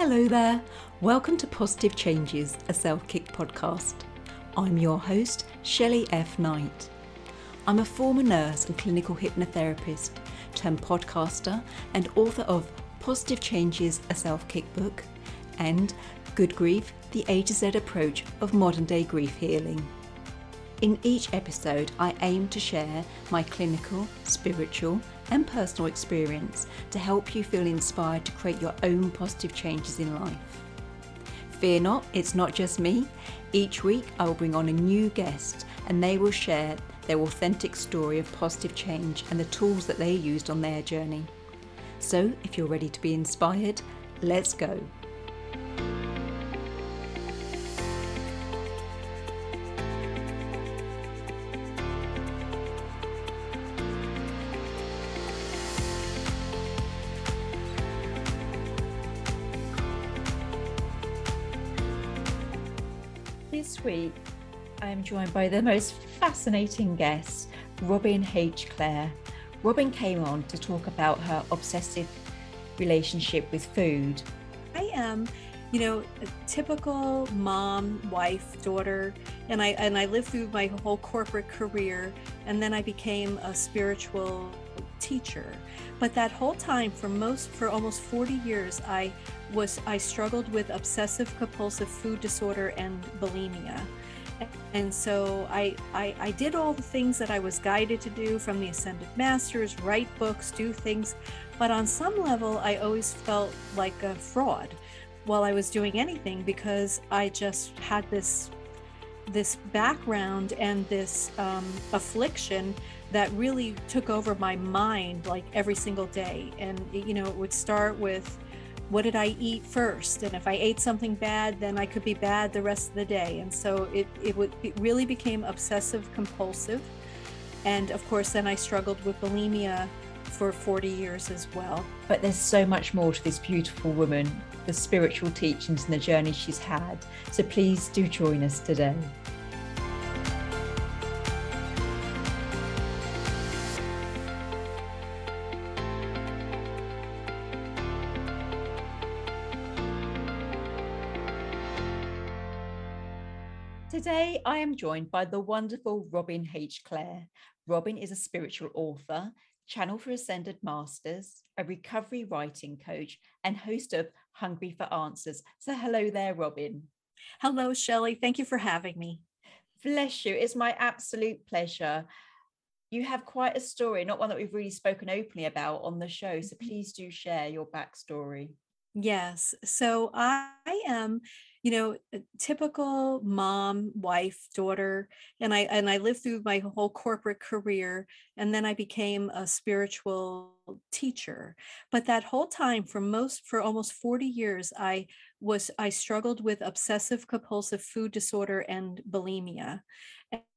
Hello there. Welcome to Positive Changes, a self kick podcast. I'm your host, Shelley F. Knight. I'm a former nurse and clinical hypnotherapist, turned podcaster, and author of Positive Changes, a self kick book, and Good Grief, the A to Z approach of modern day grief healing. In each episode, I aim to share my clinical, spiritual, and personal experience to help you feel inspired to create your own positive changes in life. Fear not, it's not just me. Each week, I will bring on a new guest and they will share their authentic story of positive change and the tools that they used on their journey. So, if you're ready to be inspired, let's go. This week, I am joined by the most fascinating guest, Robin H. Clare. Robin came on to talk about her obsessive relationship with food. I am, you know, a typical mom, wife, daughter, and I and I lived through my whole corporate career, and then I became a spiritual teacher. But that whole time, for most, for almost 40 years, I was I struggled with obsessive compulsive food disorder and bulimia. And so I, I, I did all the things that I was guided to do from the Ascended Masters, write books, do things, but on some level I always felt like a fraud while I was doing anything because I just had this this background and this um, affliction that really took over my mind like every single day. And, you know, it would start with, what did I eat first? And if I ate something bad, then I could be bad the rest of the day. And so it, it would it really became obsessive compulsive. And of course, then I struggled with bulimia for 40 years as well. But there's so much more to this beautiful woman, the spiritual teachings and the journey she's had. So please do join us today. Today, I am joined by the wonderful Robin H. Clare. Robin is a spiritual author, channel for Ascended Masters, a recovery writing coach, and host of Hungry for Answers. So, hello there, Robin. Hello, Shelley. Thank you for having me. Bless you. It's my absolute pleasure. You have quite a story, not one that we've really spoken openly about on the show. So, mm-hmm. please do share your backstory. Yes. So I am, you know, a typical mom, wife, daughter, and I and I lived through my whole corporate career and then I became a spiritual teacher. But that whole time for most for almost 40 years I was I struggled with obsessive compulsive food disorder and bulimia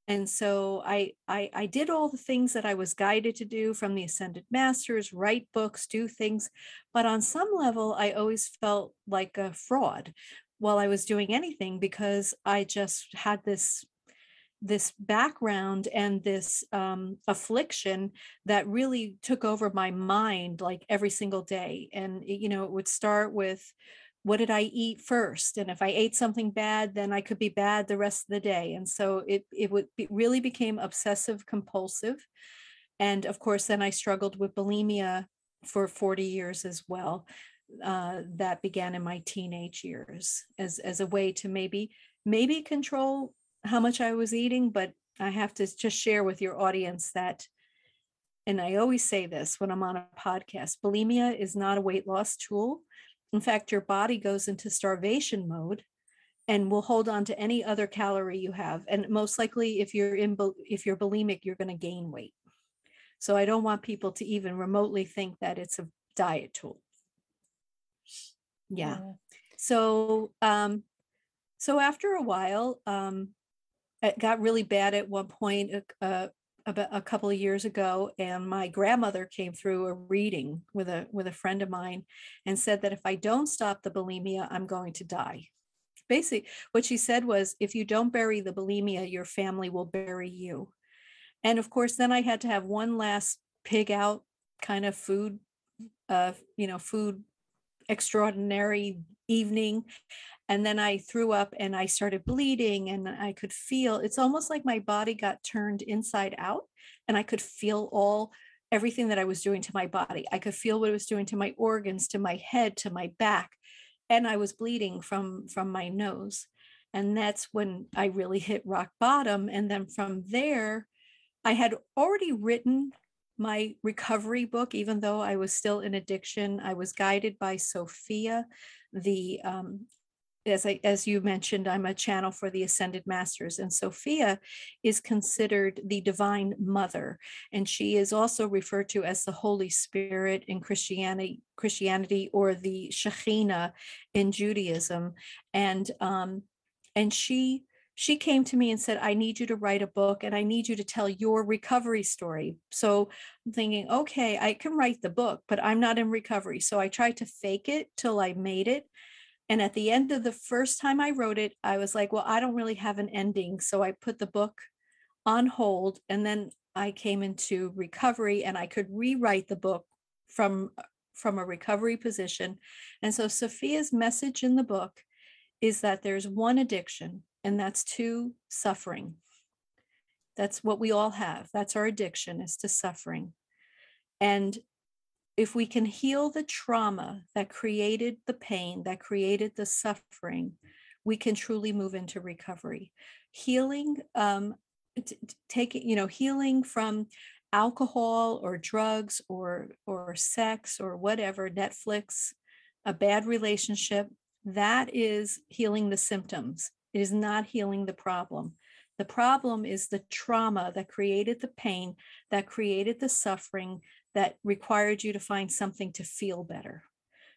and so I, I i did all the things that i was guided to do from the ascended masters write books do things but on some level i always felt like a fraud while i was doing anything because i just had this this background and this um, affliction that really took over my mind like every single day and you know it would start with what did I eat first? And if I ate something bad, then I could be bad the rest of the day. And so it it would it really became obsessive compulsive. And of course, then I struggled with bulimia for 40 years as well. Uh, that began in my teenage years as as a way to maybe maybe control how much I was eating, but I have to just share with your audience that and I always say this when I'm on a podcast bulimia is not a weight loss tool. In fact, your body goes into starvation mode and will hold on to any other calorie you have. And most likely, if you're in if you're bulimic, you're going to gain weight. So I don't want people to even remotely think that it's a diet tool. Yeah. yeah. So um, so after a while, um, it got really bad at one point. Uh, about a couple of years ago and my grandmother came through a reading with a with a friend of mine and said that if I don't stop the bulimia I'm going to die. Basically what she said was if you don't bury the bulimia your family will bury you. And of course then I had to have one last pig out kind of food uh you know food extraordinary evening and then I threw up and I started bleeding and I could feel it's almost like my body got turned inside out and I could feel all everything that I was doing to my body. I could feel what it was doing to my organs, to my head, to my back. And I was bleeding from from my nose. And that's when I really hit rock bottom. And then from there, I had already written my recovery book, even though I was still in addiction. I was guided by Sophia, the um, as I, as you mentioned, I'm a channel for the Ascended Masters, and Sophia is considered the Divine Mother, and she is also referred to as the Holy Spirit in Christianity, Christianity, or the Shekhinah in Judaism, and um, and she she came to me and said, I need you to write a book and I need you to tell your recovery story. So I'm thinking, okay, I can write the book, but I'm not in recovery. So I tried to fake it till I made it. And at the end of the first time I wrote it, I was like, well, I don't really have an ending. So I put the book on hold. And then I came into recovery and I could rewrite the book from from a recovery position. And so Sophia's message in the book is that there's one addiction, and that's to suffering. That's what we all have. That's our addiction is to suffering. And if we can heal the trauma that created the pain, that created the suffering, we can truly move into recovery. Healing, um, t- taking, you know, healing from alcohol or drugs or or sex or whatever, Netflix, a bad relationship, that is healing the symptoms. It is not healing the problem. The problem is the trauma that created the pain, that created the suffering, that required you to find something to feel better.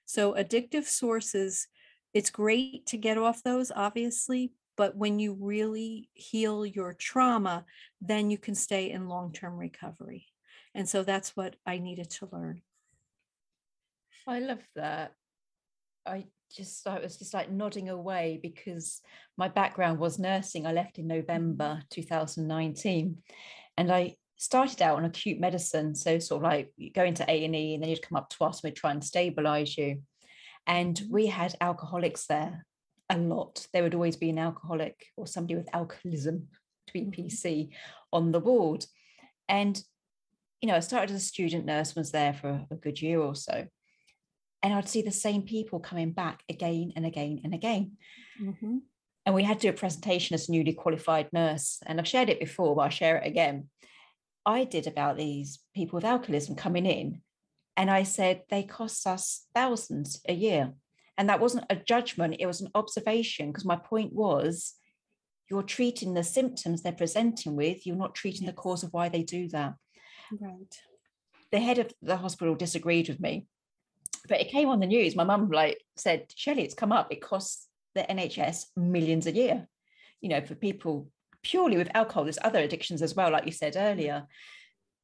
So, addictive sources, it's great to get off those, obviously, but when you really heal your trauma, then you can stay in long term recovery. And so that's what I needed to learn. I love that. I just I was just like nodding away because my background was nursing. I left in November mm-hmm. 2019 and I started out on acute medicine, so sort of like you go into A and E, and then you'd come up to us and we'd try and stabilize you. And mm-hmm. we had alcoholics there a lot. There would always be an alcoholic or somebody with alcoholism, to be mm-hmm. PC, on the ward. And you know, I started as a student nurse, was there for a good year or so. And I'd see the same people coming back again and again and again. Mm-hmm. And we had to do a presentation as a newly qualified nurse. And I've shared it before, but I'll share it again. I did about these people with alcoholism coming in. And I said, they cost us thousands a year. And that wasn't a judgment, it was an observation. Because my point was, you're treating the symptoms they're presenting with, you're not treating the cause of why they do that. Right. The head of the hospital disagreed with me, but it came on the news. My mum like said, Shelley, it's come up. It costs the NHS millions a year, you know, for people purely with alcohol. There's other addictions as well, like you said earlier.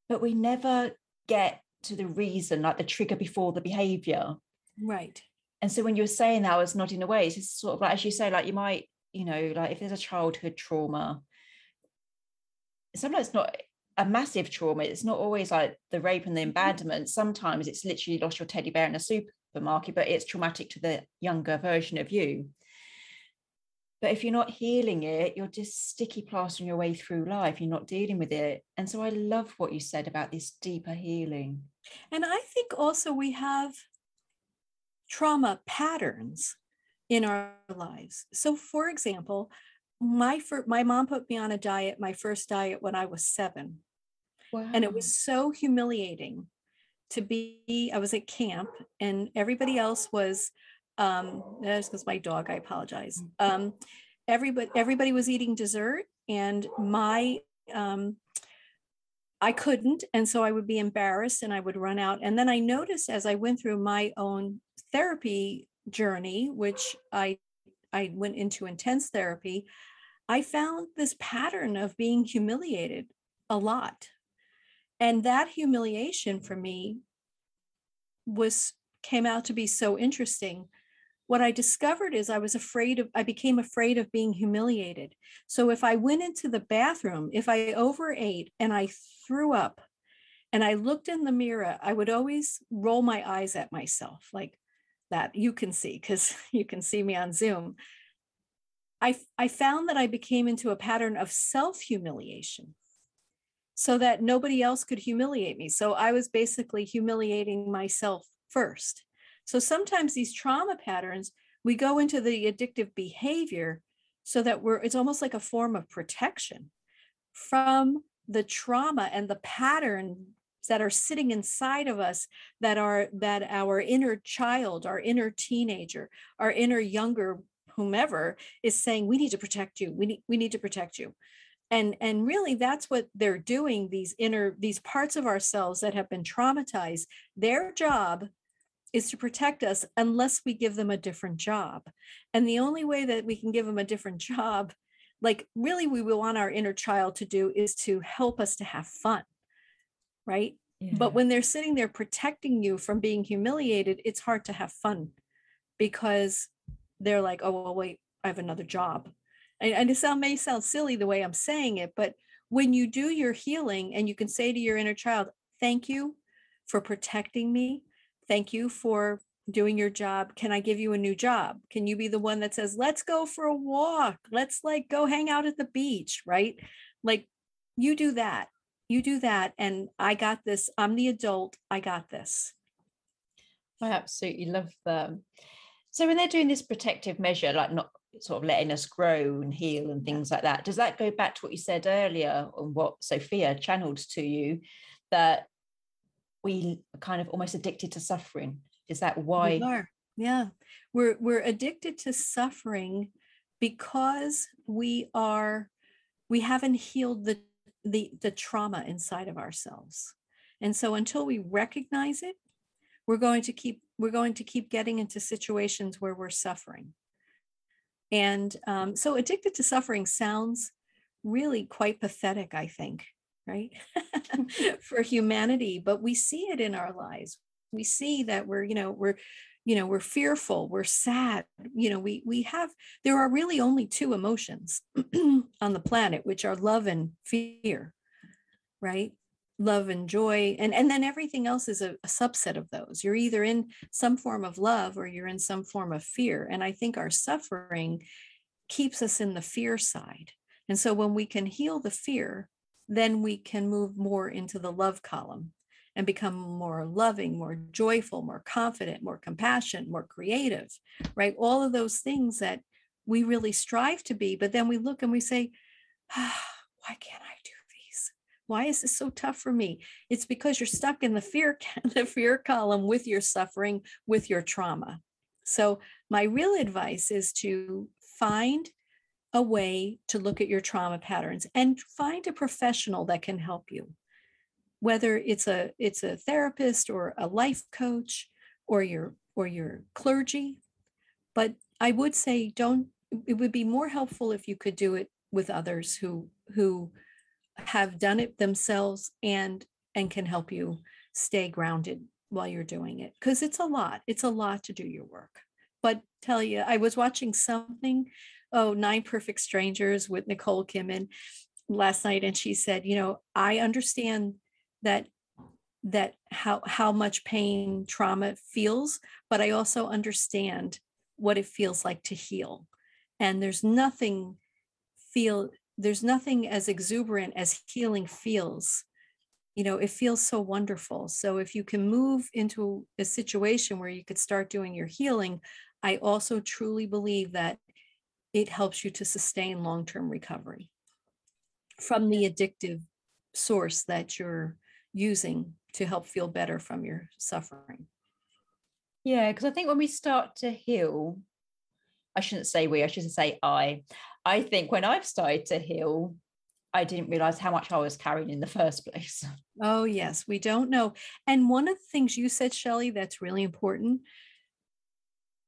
But we never get to the reason, like the trigger before the behavior. Right. And so when you're saying that, I was nodding away. It's just sort of like, as you say, like you might, you know, like if there's a childhood trauma, sometimes it's not a massive trauma. It's not always like the rape and the mm-hmm. abandonment. Sometimes it's literally lost your teddy bear in a supermarket, but it's traumatic to the younger version of you. But if you're not healing it, you're just sticky plastering your way through life. You're not dealing with it. And so I love what you said about this deeper healing. And I think also we have trauma patterns in our lives. So, for example, my my mom put me on a diet, my first diet when I was seven, wow. and it was so humiliating to be. I was at camp, and everybody else was um that's because my dog i apologize mm. um everybody everybody was eating dessert and my um i couldn't and so i would be embarrassed and i would run out and then i noticed as i went through my own therapy journey which i i went into intense therapy i found this pattern of being humiliated a lot and that humiliation for me was came out to be so interesting what I discovered is I was afraid of, I became afraid of being humiliated. So if I went into the bathroom, if I overate and I threw up and I looked in the mirror, I would always roll my eyes at myself like, that you can see because you can see me on Zoom. I, I found that I became into a pattern of self humiliation so that nobody else could humiliate me. So I was basically humiliating myself first. So sometimes these trauma patterns, we go into the addictive behavior so that we're, it's almost like a form of protection from the trauma and the pattern that are sitting inside of us that are that our inner child our inner teenager our inner younger whomever is saying we need to protect you we need we need to protect you and and really that's what they're doing these inner these parts of ourselves that have been traumatized their job is to protect us unless we give them a different job. And the only way that we can give them a different job like really we want our inner child to do is to help us to have fun right? Yeah. but when they're sitting there protecting you from being humiliated it's hard to have fun because they're like oh well wait i have another job and, it sound, may sound silly the way I'm saying it, but when you do your healing and you can say to your inner child, thank you for protecting me. Thank you for doing your job. Can I give you a new job? Can you be the one that says, let's go for a walk? Let's like go hang out at the beach, right? Like you do that. You do that. And I got this. I'm the adult. I got this. I absolutely love them. So when they're doing this protective measure, like not sort of letting us grow and heal and things like that. Does that go back to what you said earlier on what Sophia channeled to you that we are kind of almost addicted to suffering? Is that why? We are. Yeah. We're we're addicted to suffering because we are we haven't healed the the the trauma inside of ourselves. And so until we recognize it, we're going to keep we're going to keep getting into situations where we're suffering and um, so addicted to suffering sounds really quite pathetic, I think, right? For humanity, but we see it in our lives. We see that we're, you know, we're, you know, we're fearful, we're sad, you know, we we have there are really only two emotions on the planet, which are love and fear, right? Love and joy and and then everything else is a, a, subset of those. You're either in some form of love or you're in some form of fear and i think our suffering keeps us in the fear side. And so when we can heal the fear then we can move more into the love column and become more loving more joyful more confident more compassionate more creative right? All of those things that we really strive to be but then we look and we say ah, why can't i why is this so tough for me? It's because you're stuck in the fear the fear column with your suffering with your trauma. So my real advice is to find a way to look at your trauma patterns and find a professional that can help you. Whether it's a it's a therapist or a life coach or your or your clergy but i would say don't it would be more helpful if you could do it with others who who have done it themselves and and can help you stay grounded while you're doing it because it's a lot it's a lot to do your work. But tell you i was watching something oh nine perfect strangers with nicole kidman last night and she said you know i understand that that how how much pain trauma feels but i also understand what it feels like to heal. And there's nothing feel there's nothing as exuberant as healing feels. You know it feels so wonderful. So if you can move into a situation where you could start doing your healing i also truly believe that it helps you to sustain long-term recovery from the addictive source that you're using to help feel better from your suffering. Yeah because i think when we start to heal i shouldn't say we i should say i I think when I've started to heal, I didn't realize how much I was carrying in the first place. Oh, yes, we don't know. And one of the things you said, Shelley, that's really important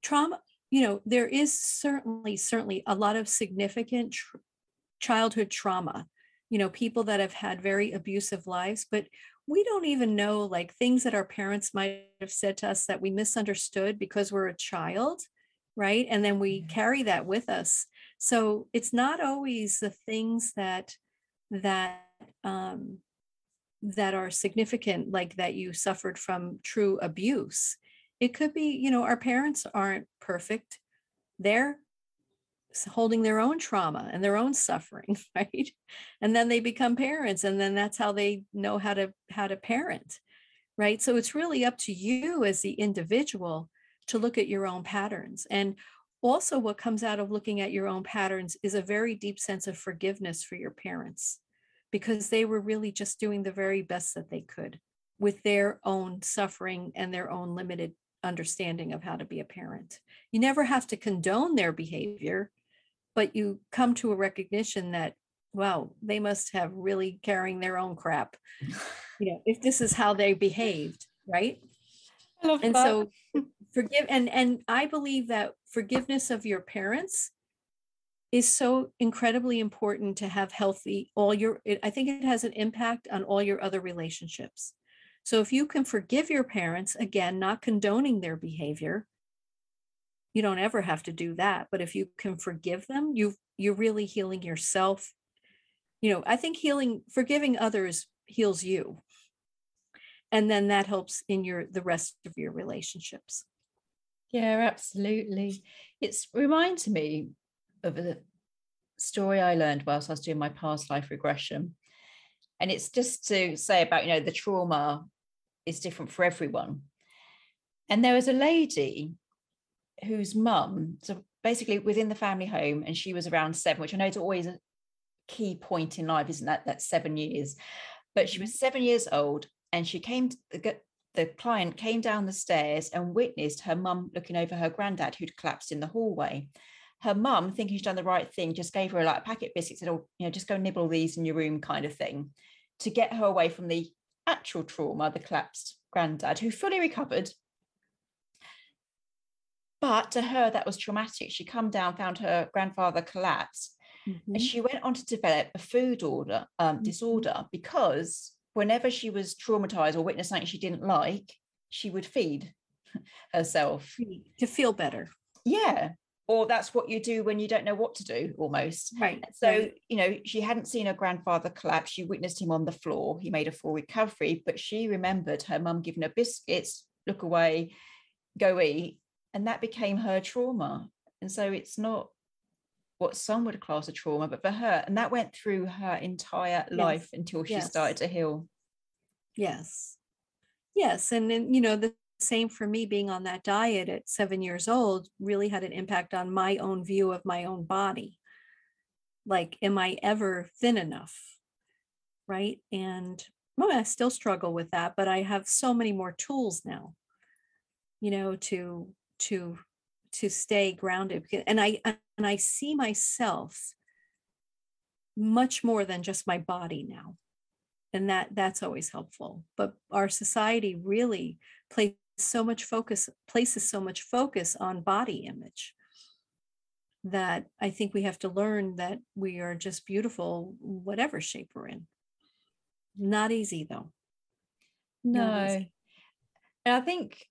trauma, you know, there is certainly, certainly a lot of significant tr- childhood trauma, you know, people that have had very abusive lives, but we don't even know like things that our parents might have said to us that we misunderstood because we're a child right? And then we carry that with us. So it's not always the things that that um, that are significant like that you suffered from true abuse. It could be you know our parents aren't perfect. They're holding their own trauma and their own suffering right? And then they become parents and then that's how they know how to how to parent right? So it's really up to you as the individual to look at your own patterns and also what comes out of looking at your own patterns is a very deep sense of forgiveness for your parents because they were really just doing the very best that they could with their own suffering and their own limited understanding of how to be a parent. You never have to condone their behavior, but you come to a recognition that, wow, they must have really carrying their own crap. you know, if this is how they behaved, right? and that. so forgive and and I believe that forgiveness of your parents is so incredibly important to have healthy all your it, I think it has an impact on all your other relationships so if you can forgive your parents, again, not condoning their behavior, you don't ever have to do that. But if you can forgive them, you you're really healing yourself. You know, I think healing, forgiving others heals you. And then that helps in your the rest of your relationships. Yeah, absolutely. It's reminds me of a story I learned whilst I was doing my past life regression. And it's just to say about, you know, the trauma is different for everyone. And there was a lady whose mum, so basically within the family home, and she was around seven, which I know is always a key point in life, isn't that? That seven years. But she was mm-hmm. seven years old and she came, to, the, client came down the stairs and witnessed her mum looking over her granddad who'd collapsed in the hallway. Her mum, thinking she'd done the right thing, just gave her like a packet of biscuits and, oh, you know, just go nibble these in your room kind of thing to get her away from the actual trauma, the collapsed granddad, who fully recovered. But to her, that was traumatic. She come down, found her grandfather collapsed, mm-hmm. and she went on to develop a food order um, mm-hmm. disorder because whenever she was traumatized or witnessed something she didn't like, she would feed herself. To feel better. Yeah or that's what you do when you don't know what to do almost. Right so right. you know she hadn't seen her grandfather collapse. She witnessed him on the floor. He made a full recovery but she remembered her mum giving her biscuits look away go eat. And that became her trauma. And so it's not what some would class a trauma but for her and that went through her entire yes. life until she yes. started to heal yes yes and then you know the same for me being on that diet at seven years old really had an impact on my own view of my own body. Like, am I ever thin enough? Right. And well, I still struggle with that, but I have so many more tools now, you know, to to to stay grounded. And I and I see myself much more than just my body now and that that's always helpful but our society really plays so much focus places so much focus on body image that I think we have to learn that we are just beautiful, whatever shape we're in. Not easy though. No. Easy. And I think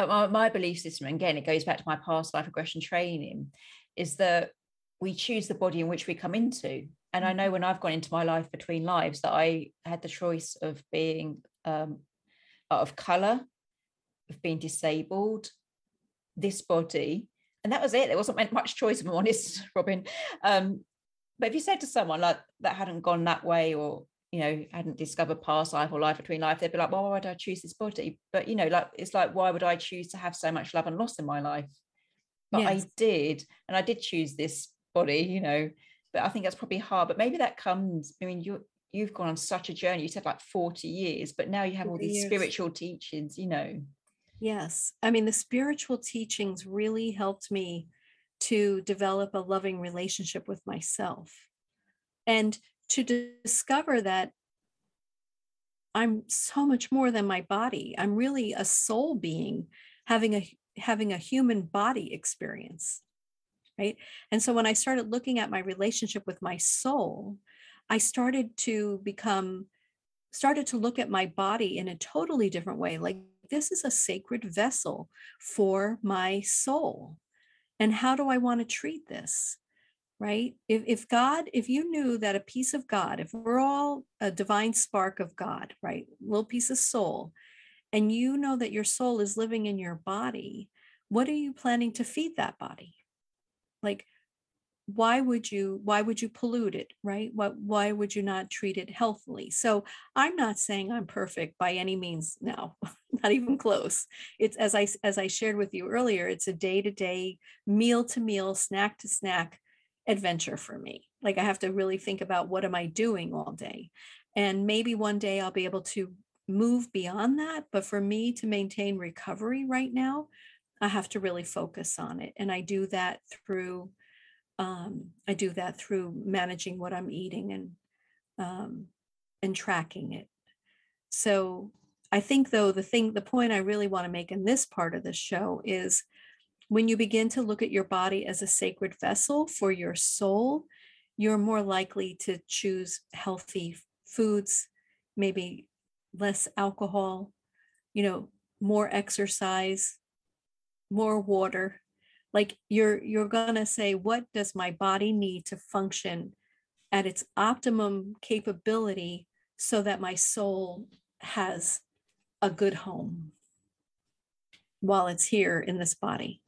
but my, my belief system, again, it goes back to my past life regression training, is that we choose the body in which we come into. And I know mm-hmm. when I've gone into my life between lives that I had the choice of being um, of color, of being disabled, this body. And that was it. There wasn't much choice, if I'm honest, Robin. Um, but if you said to someone like that hadn't gone that way or you know hadn't discovered past life or life between life they'd be like well why would i choose this body but you know like it's like why would i choose to have so much love and loss in my life but yes. i did and i did choose this body you know but i think that's probably hard but maybe that comes i mean you you've gone on such a journey you said like 40 years but now you have all these years. spiritual teachings you know yes i mean the spiritual teachings really helped me to develop a loving relationship with myself and to discover that i'm so much more than my body i'm really a soul being having a having a human body experience right and so when i started looking at my relationship with my soul I started to become, started to look at my body in a totally different way. Like, this is a sacred vessel for my soul. And how do I want to treat this? Right? If, if God, if you knew that a piece of God, if we're all a divine spark of God, right? Little piece of soul, and you know that your soul is living in your body, what are you planning to feed that body? Like, why would you why would you pollute it right what why would you not treat it healthily so i'm not saying i'm perfect by any means now not even close it's as i as i shared with you earlier it's a day to day meal to meal snack to snack adventure for me like i have to really think about what am i doing all day and maybe one day i'll be able to move beyond that. But for me to maintain recovery right now, I have to really focus on it. And I do that through um, I do that through managing what I'm eating and um, and tracking it. So I think though the thing the point I really want to make in this part of the show is when you begin to look at your body as a sacred vessel for your soul, you're more likely to choose healthy foods, maybe less alcohol, you know, more exercise, more water. Like you're you're going to say what does my body need to function at its optimum capability so that my soul has a good home while it's here in this body.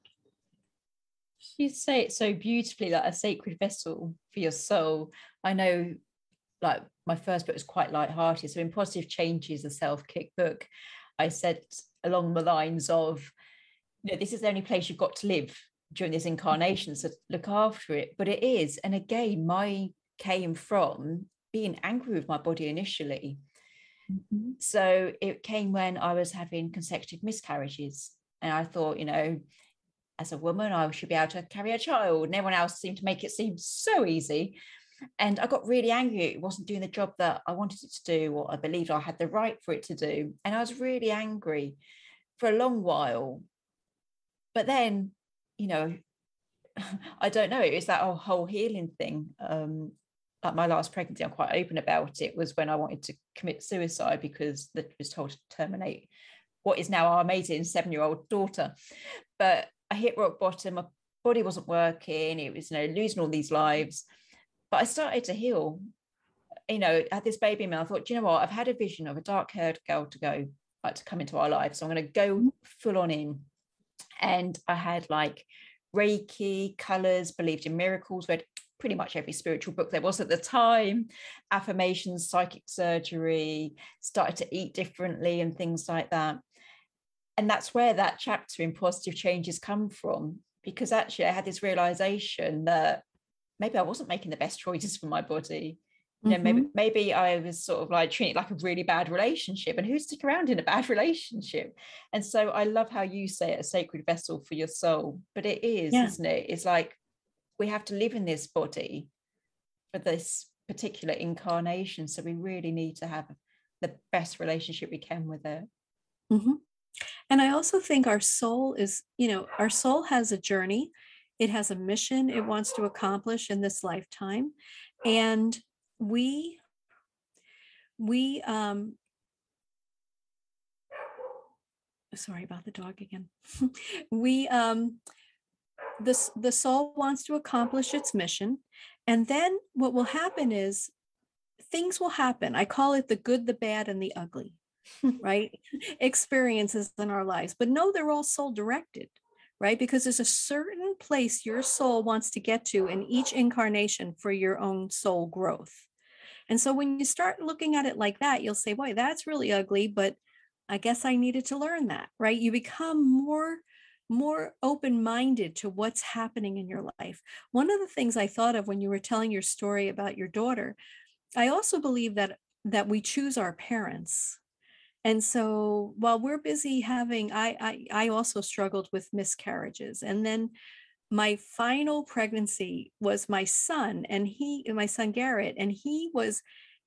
You say it so beautifully, like a sacred vessel for your soul. I know like my first book was quite light-hearted. So in Positive Changes, a self-kick book, I said along the lines of, you know, this is the only place you've got to live during this incarnation, so look after it. But it is, and again, my came from being angry with my body initially. Mm-hmm. So it came when I was having consecutive miscarriages. And I thought, you know, as a woman, I should be able to carry a child. And everyone else seemed to make it seem so easy. And I got really angry. It wasn't doing the job that I wanted it to do, or I believed I had the right for it to do. And I was really angry for a long while. But then, you know, I don't know. It was that whole healing thing. Um, like my last pregnancy, I'm quite open about it, was when I wanted to commit suicide because I was told to terminate what is now our amazing seven year old daughter. But I hit rock bottom. My body wasn't working. It was, you know, losing all these lives. But I started to heal. You know, I had this baby and I thought, you know what? I've had a vision of a dark haired girl to go, like to come into our life. So I'm going to go full on in. And I had like Reiki, colors, believed in miracles, read pretty much every spiritual book there was at the time, affirmations, psychic surgery, started to eat differently and things like that. And that's where that chapter in positive changes come from, because actually I had this realization that maybe I wasn't making the best choices for my body. You know, mm-hmm. maybe maybe I was sort of like treating it like a really bad relationship, and who stick around in a bad relationship? And so I love how you say it, a sacred vessel for your soul. But it is, yeah. isn't it? It's like we have to live in this body for this particular incarnation. So we really need to have the best relationship we can with it. Mm-hmm. And I also think our soul is, you know, our soul has a journey it has a mission it wants to accomplish in this lifetime. And we, we, um, sorry about the dog again. we, um, the, the soul wants to accomplish its mission. And then what will happen is things will happen. I call it the good, the bad, and the ugly, right? Experiences in our lives. But no, they're all soul directed right? Because there's a certain place your soul wants to get to in each incarnation for your own soul growth. And so when you start looking at it like that, you'll say, boy, that's really ugly, but I guess I needed to learn that, right? You become more more open-minded to what's happening in your life. One of the things I thought of when you were telling your story about your daughter, I also believe that that we choose our parents and so while we're busy having I, I i also struggled with miscarriages and then my final pregnancy was my son and he my son garrett and he was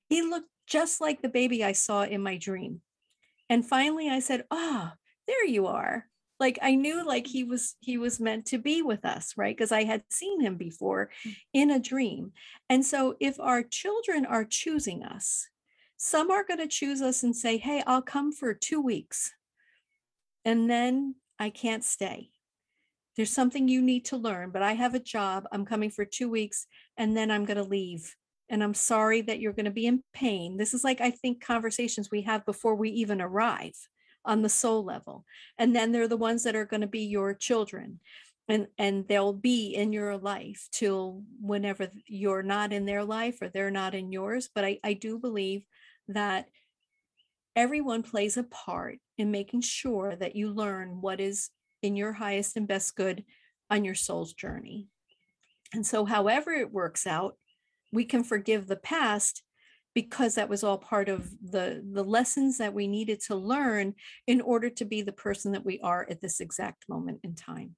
he looked just like the baby i saw in my dream. And finally i said oh there you are. Like i knew like he was he was meant to be with us right? Because i had seen him before mm. in a dream. And so if our children are choosing us some are going to choose us and say, Hey, I'll come for two weeks. And then I can't stay. There's something you need to learn, but I have a job. I'm coming for two weeks and then I'm going to leave. And I'm sorry that you're going to be in pain. This is like, I think, conversations we have before we even arrive. on the soul level and then they're the ones that are going to be your children and and they'll be in your life till whenever you're not in their life or they're not in yours but i i do believe that everyone plays a part in making sure that you learn what is in your highest and best good on your soul's journey. And so however it works out we can forgive the past because that was all part of the the lessons that we needed to learn in order to be the person that we are at this exact moment in time.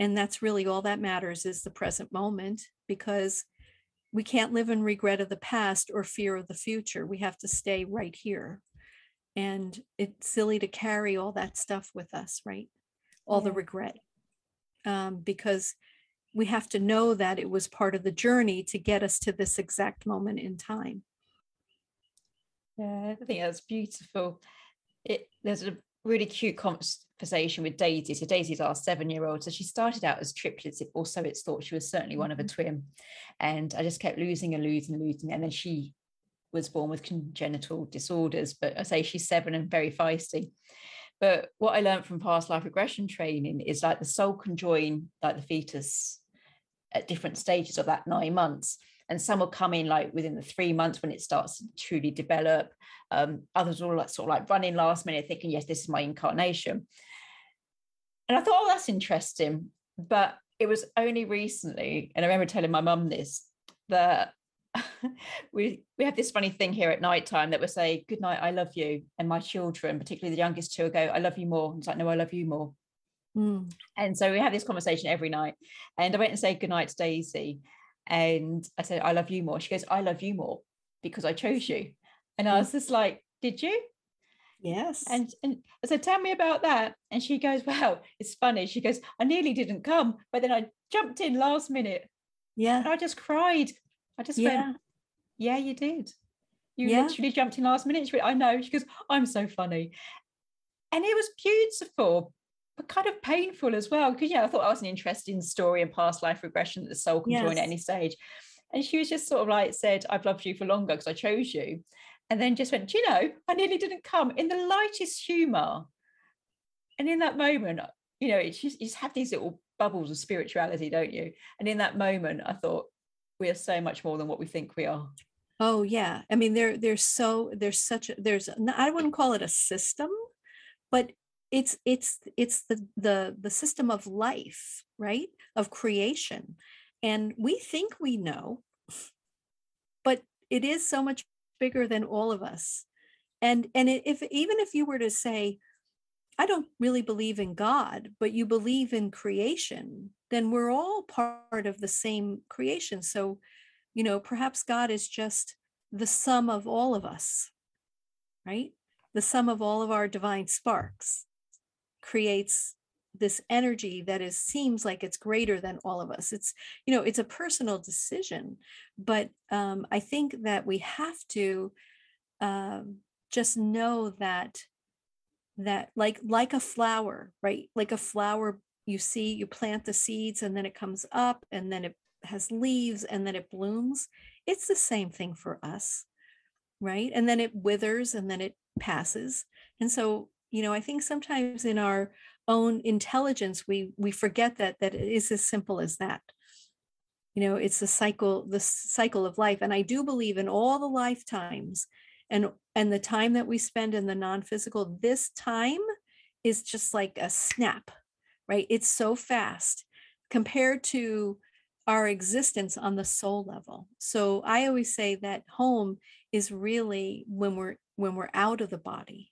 And that's really all that matters is the present moment because we can't live in regret of the past or fear of the future. We have to stay right here. And it's silly to carry all that stuff with us right? All yeah. the regret. Um, because we have to know that it was part of the journey to get us to this exact moment in time. Yeah i think that's beautiful. It there's a really cute conversation with Daisy. So Daisy's our seven-year-old. So she started out as triplets, or so it's thought. She was certainly one of a mm-hmm. twin. And I just kept losing and losing and losing. And then she was born with congenital disorders. But I say she's seven and very feisty. But what I learned from past life regression training is like the soul can join like the fetus at different stages of that nine months and some will come in like within the three months when it starts to truly develop. Um, others will like sort of like running last minute, thinking, yes, this is my incarnation. And I thought, oh, that's interesting. But it was only recently, and I remember telling my mum this, that we we have this funny thing here at night time that we say, Good night, I love you. And my children, particularly the youngest two, go, I love you more. And it's like, no, I love you more. Mm. And so we have this conversation every night. And I went and said goodnight to Daisy. And I said, I love you more. She goes, I love you more because I chose you. And I mm. was just like, Did you? Yes. And, and I said, Tell me about that. And she goes, Well, it's funny. She goes, I nearly didn't come, but then I jumped in last minute. Yeah. And I just cried. I just yeah. went, Yeah, you did. You yeah. literally jumped in last minute. She went, I know. She goes, I'm so funny. And it was beautiful but kind of painful as well. Because yeah, I thought that was an interesting story and past life regression that the soul can yes. join at any stage. And she was just sort of like said, I've loved you for longer because I chose you. And then just went, Do you know, I nearly didn't come in the lightest humor. And in that moment, you know, it's just, you just have these little bubbles of spirituality, don't you? And in that moment, I thought, we are so much more than what we think we are. Oh yeah. I mean, there there's so there's such a there's I wouldn't call it a system, but it's it's it's the the the system of life right? Of creation. And we think we know but it is so much bigger than all of us. And and if even if you were to say i don't really believe in god but you believe in creation then we're all part of the same creation. So you know perhaps god is just the sum of all of us right? The sum of all of our divine sparks creates this energy that is seems like it's greater than all of us. It's you know it's a personal decision but um, i think that we have to um, just know that that like like a flower right? Like a flower you see you plant the seeds and then it comes up and then it has leaves and then it blooms. It's the same thing for us right? And then it withers and then it passes. And so you know i think sometimes in our own intelligence we we forget that that it is as simple as that. You know it's the cycle the cycle of life and i do believe in all the lifetimes and and the time that we spend in the non-physical this time is just like a snap right? It's so fast compared to our existence on the soul level. So i always say that home is really when we're when we're out of the body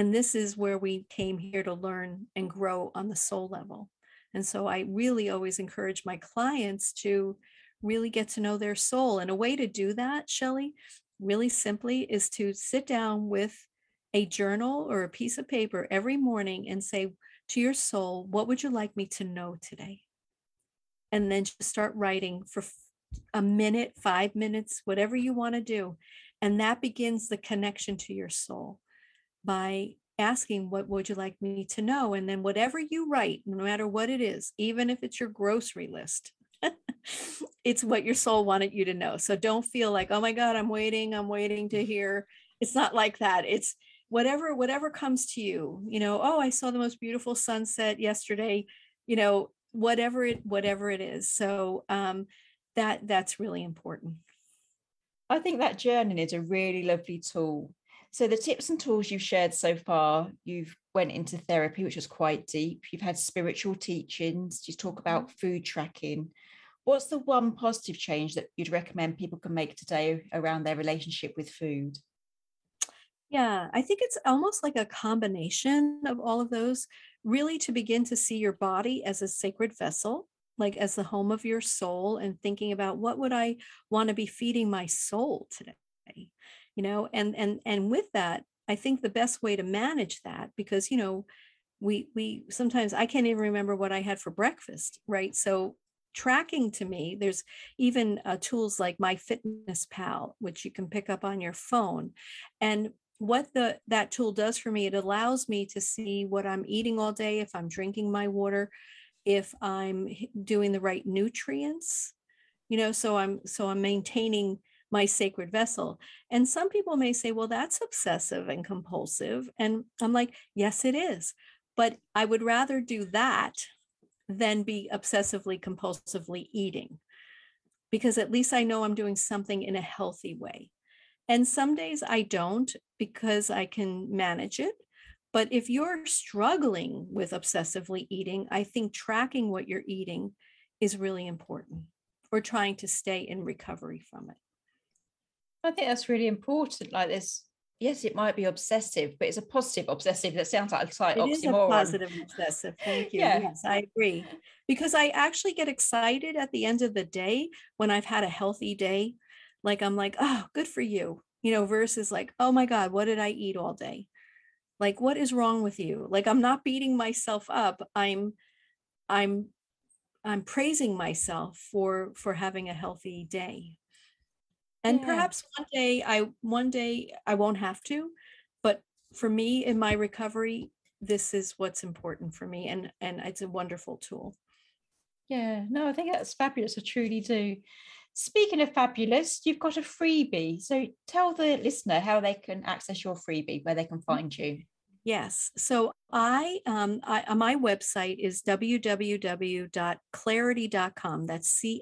and this is where we came here to learn and grow on the soul level. And so I really always encourage my clients to really get to know their soul. And a way to do that, Shelley, really simply is to sit down with a journal or a piece of paper every morning and say to your soul, What would you like me to know today? And then just start writing for a minute, five minutes, whatever you want to do. And that begins the connection to your soul by asking what would you like me to know? And then whatever you write no matter what it is even if it's your grocery list it's what your soul wanted you to know. So don't feel like oh my god i'm waiting i'm waiting to hear. It's not like that. It's whatever whatever comes to you you know oh i saw the most beautiful sunset yesterday you know whatever it whatever it is. So um that that's really important. I think that journaling is a really lovely tool so the tips and tools you've shared so far you've went into therapy which was quite deep. You've had spiritual teachings you talk about mm-hmm. food tracking. What's the one positive change that you'd recommend people can make today around their relationship with food? Yeah, I think it's almost like a combination of all of those, really to begin to see your body as a sacred vessel, like as the home of your soul, and thinking about what would I want to be feeding my soul today, you know, and and and with that, I think the best way to manage that, because you know, we we sometimes I can't even remember what I had for breakfast, right? So tracking to me there's even uh, tools like MyFitnessPal which you can pick up on your phone and what the that tool does for me it allows me to see what i'm eating all day if i'm drinking my water if i'm doing the right nutrients you know so i'm so i'm maintaining my sacred vessel and some people may say well that's obsessive and compulsive and i'm like yes it is but i would rather do that than be obsessively compulsively eating because at least i know i'm doing something in a healthy way and some days I don't because I can manage it. But if you're struggling with obsessively eating, I think tracking what you're eating is really important or trying to stay in recovery from it. I think that's really important. Like this, yes, it might be obsessive, but it's a positive obsessive. That sounds like a slight it oxymoron. Is a positive obsessive. Thank you. Yeah. Yes, I agree. Because I actually get excited at the end of the day when I've had a healthy day like i'm like oh good for you you know versus like oh my god what did i eat all day like what is wrong with you like i'm not beating myself up i'm i'm i'm praising myself for for having a healthy day and yeah. perhaps one day i one day i won't have to but for me in my recovery this is what's important for me and and it's a wonderful tool yeah no i think that's fabulous i truly do Speaking of fabulous, you've got a freebie. So tell the listener how they can access your freebie, where they can mm-hmm. find you. Yes. So I, um, I uh, my website is www.clarety.com. That's C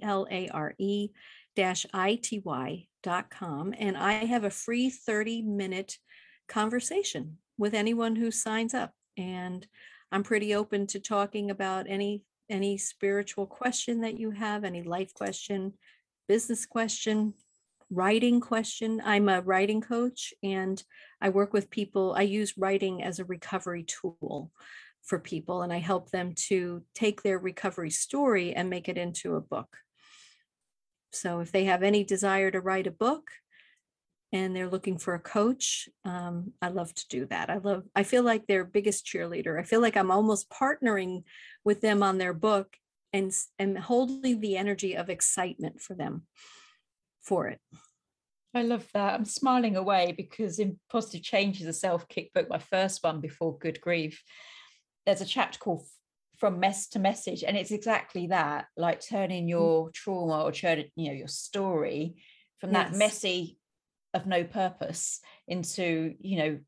L A R E dash I T Y dot com. And I have a free 30 minute conversation with anyone who signs up. And I'm pretty open to talking about any any spiritual question that you have, any life question, business question, writing question. I'm a writing coach and I work with people. I use writing as a recovery tool for people and I help them to take their recovery story and make it into a book. So if they have any desire to write a book, and they're looking for a coach um, i love to do that i love i feel like their biggest cheerleader i feel like i'm almost partnering with them on their book and and holding the energy of excitement for them for it I love that. I'm smiling away because in Positive Change is a self kick book, my first one before Good Grief. There's a chapter called From Mess to Message, and it's exactly that like turning mm. your trauma or turning, you know, your story from yes. that messy of no purpose into, you know,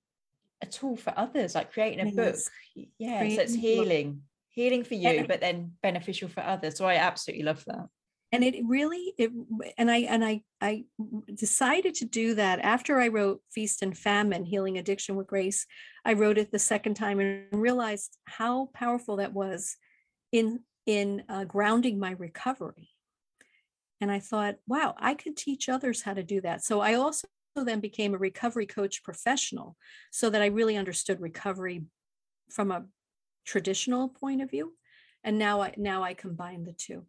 a tool for others, like creating a yes. book. Yeah, creating so it's healing healing for you, but then beneficial for others. So I absolutely love that. And it really it and I and I I decided to do that after I wrote Feast and Famine, Healing Addiction with Grace. I wrote it the second time and realized how powerful that was in in uh, grounding my recovery. And I thought, wow, I could teach others how to do that. So I also then became a recovery coach professional so that I really understood recovery from a traditional point of view and now i now i combine the two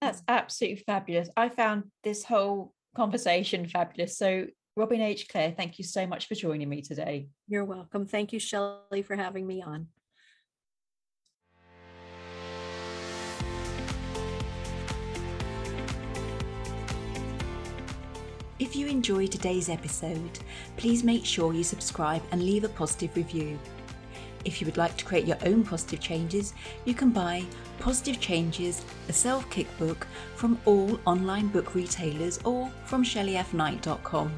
that's absolutely fabulous. I found this whole conversation fabulous. So robin h. Clare thank you so much for joining me today. You're welcome. Thank you shelley for having me on. If you enjoyed today's episode, please make sure you subscribe and leave a positive review. If you would like to create your own positive changes, you can buy Positive Changes, a self kick book from all online book retailers or from shelleyfknight.com.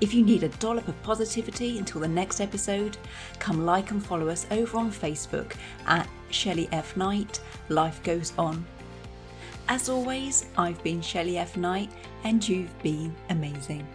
If you need a dollop of positivity until the next episode, come like and follow us over on Facebook at Shelley F. Knight, Life Goes On. As always, I've been Shelley F. Knight and you've been amazing.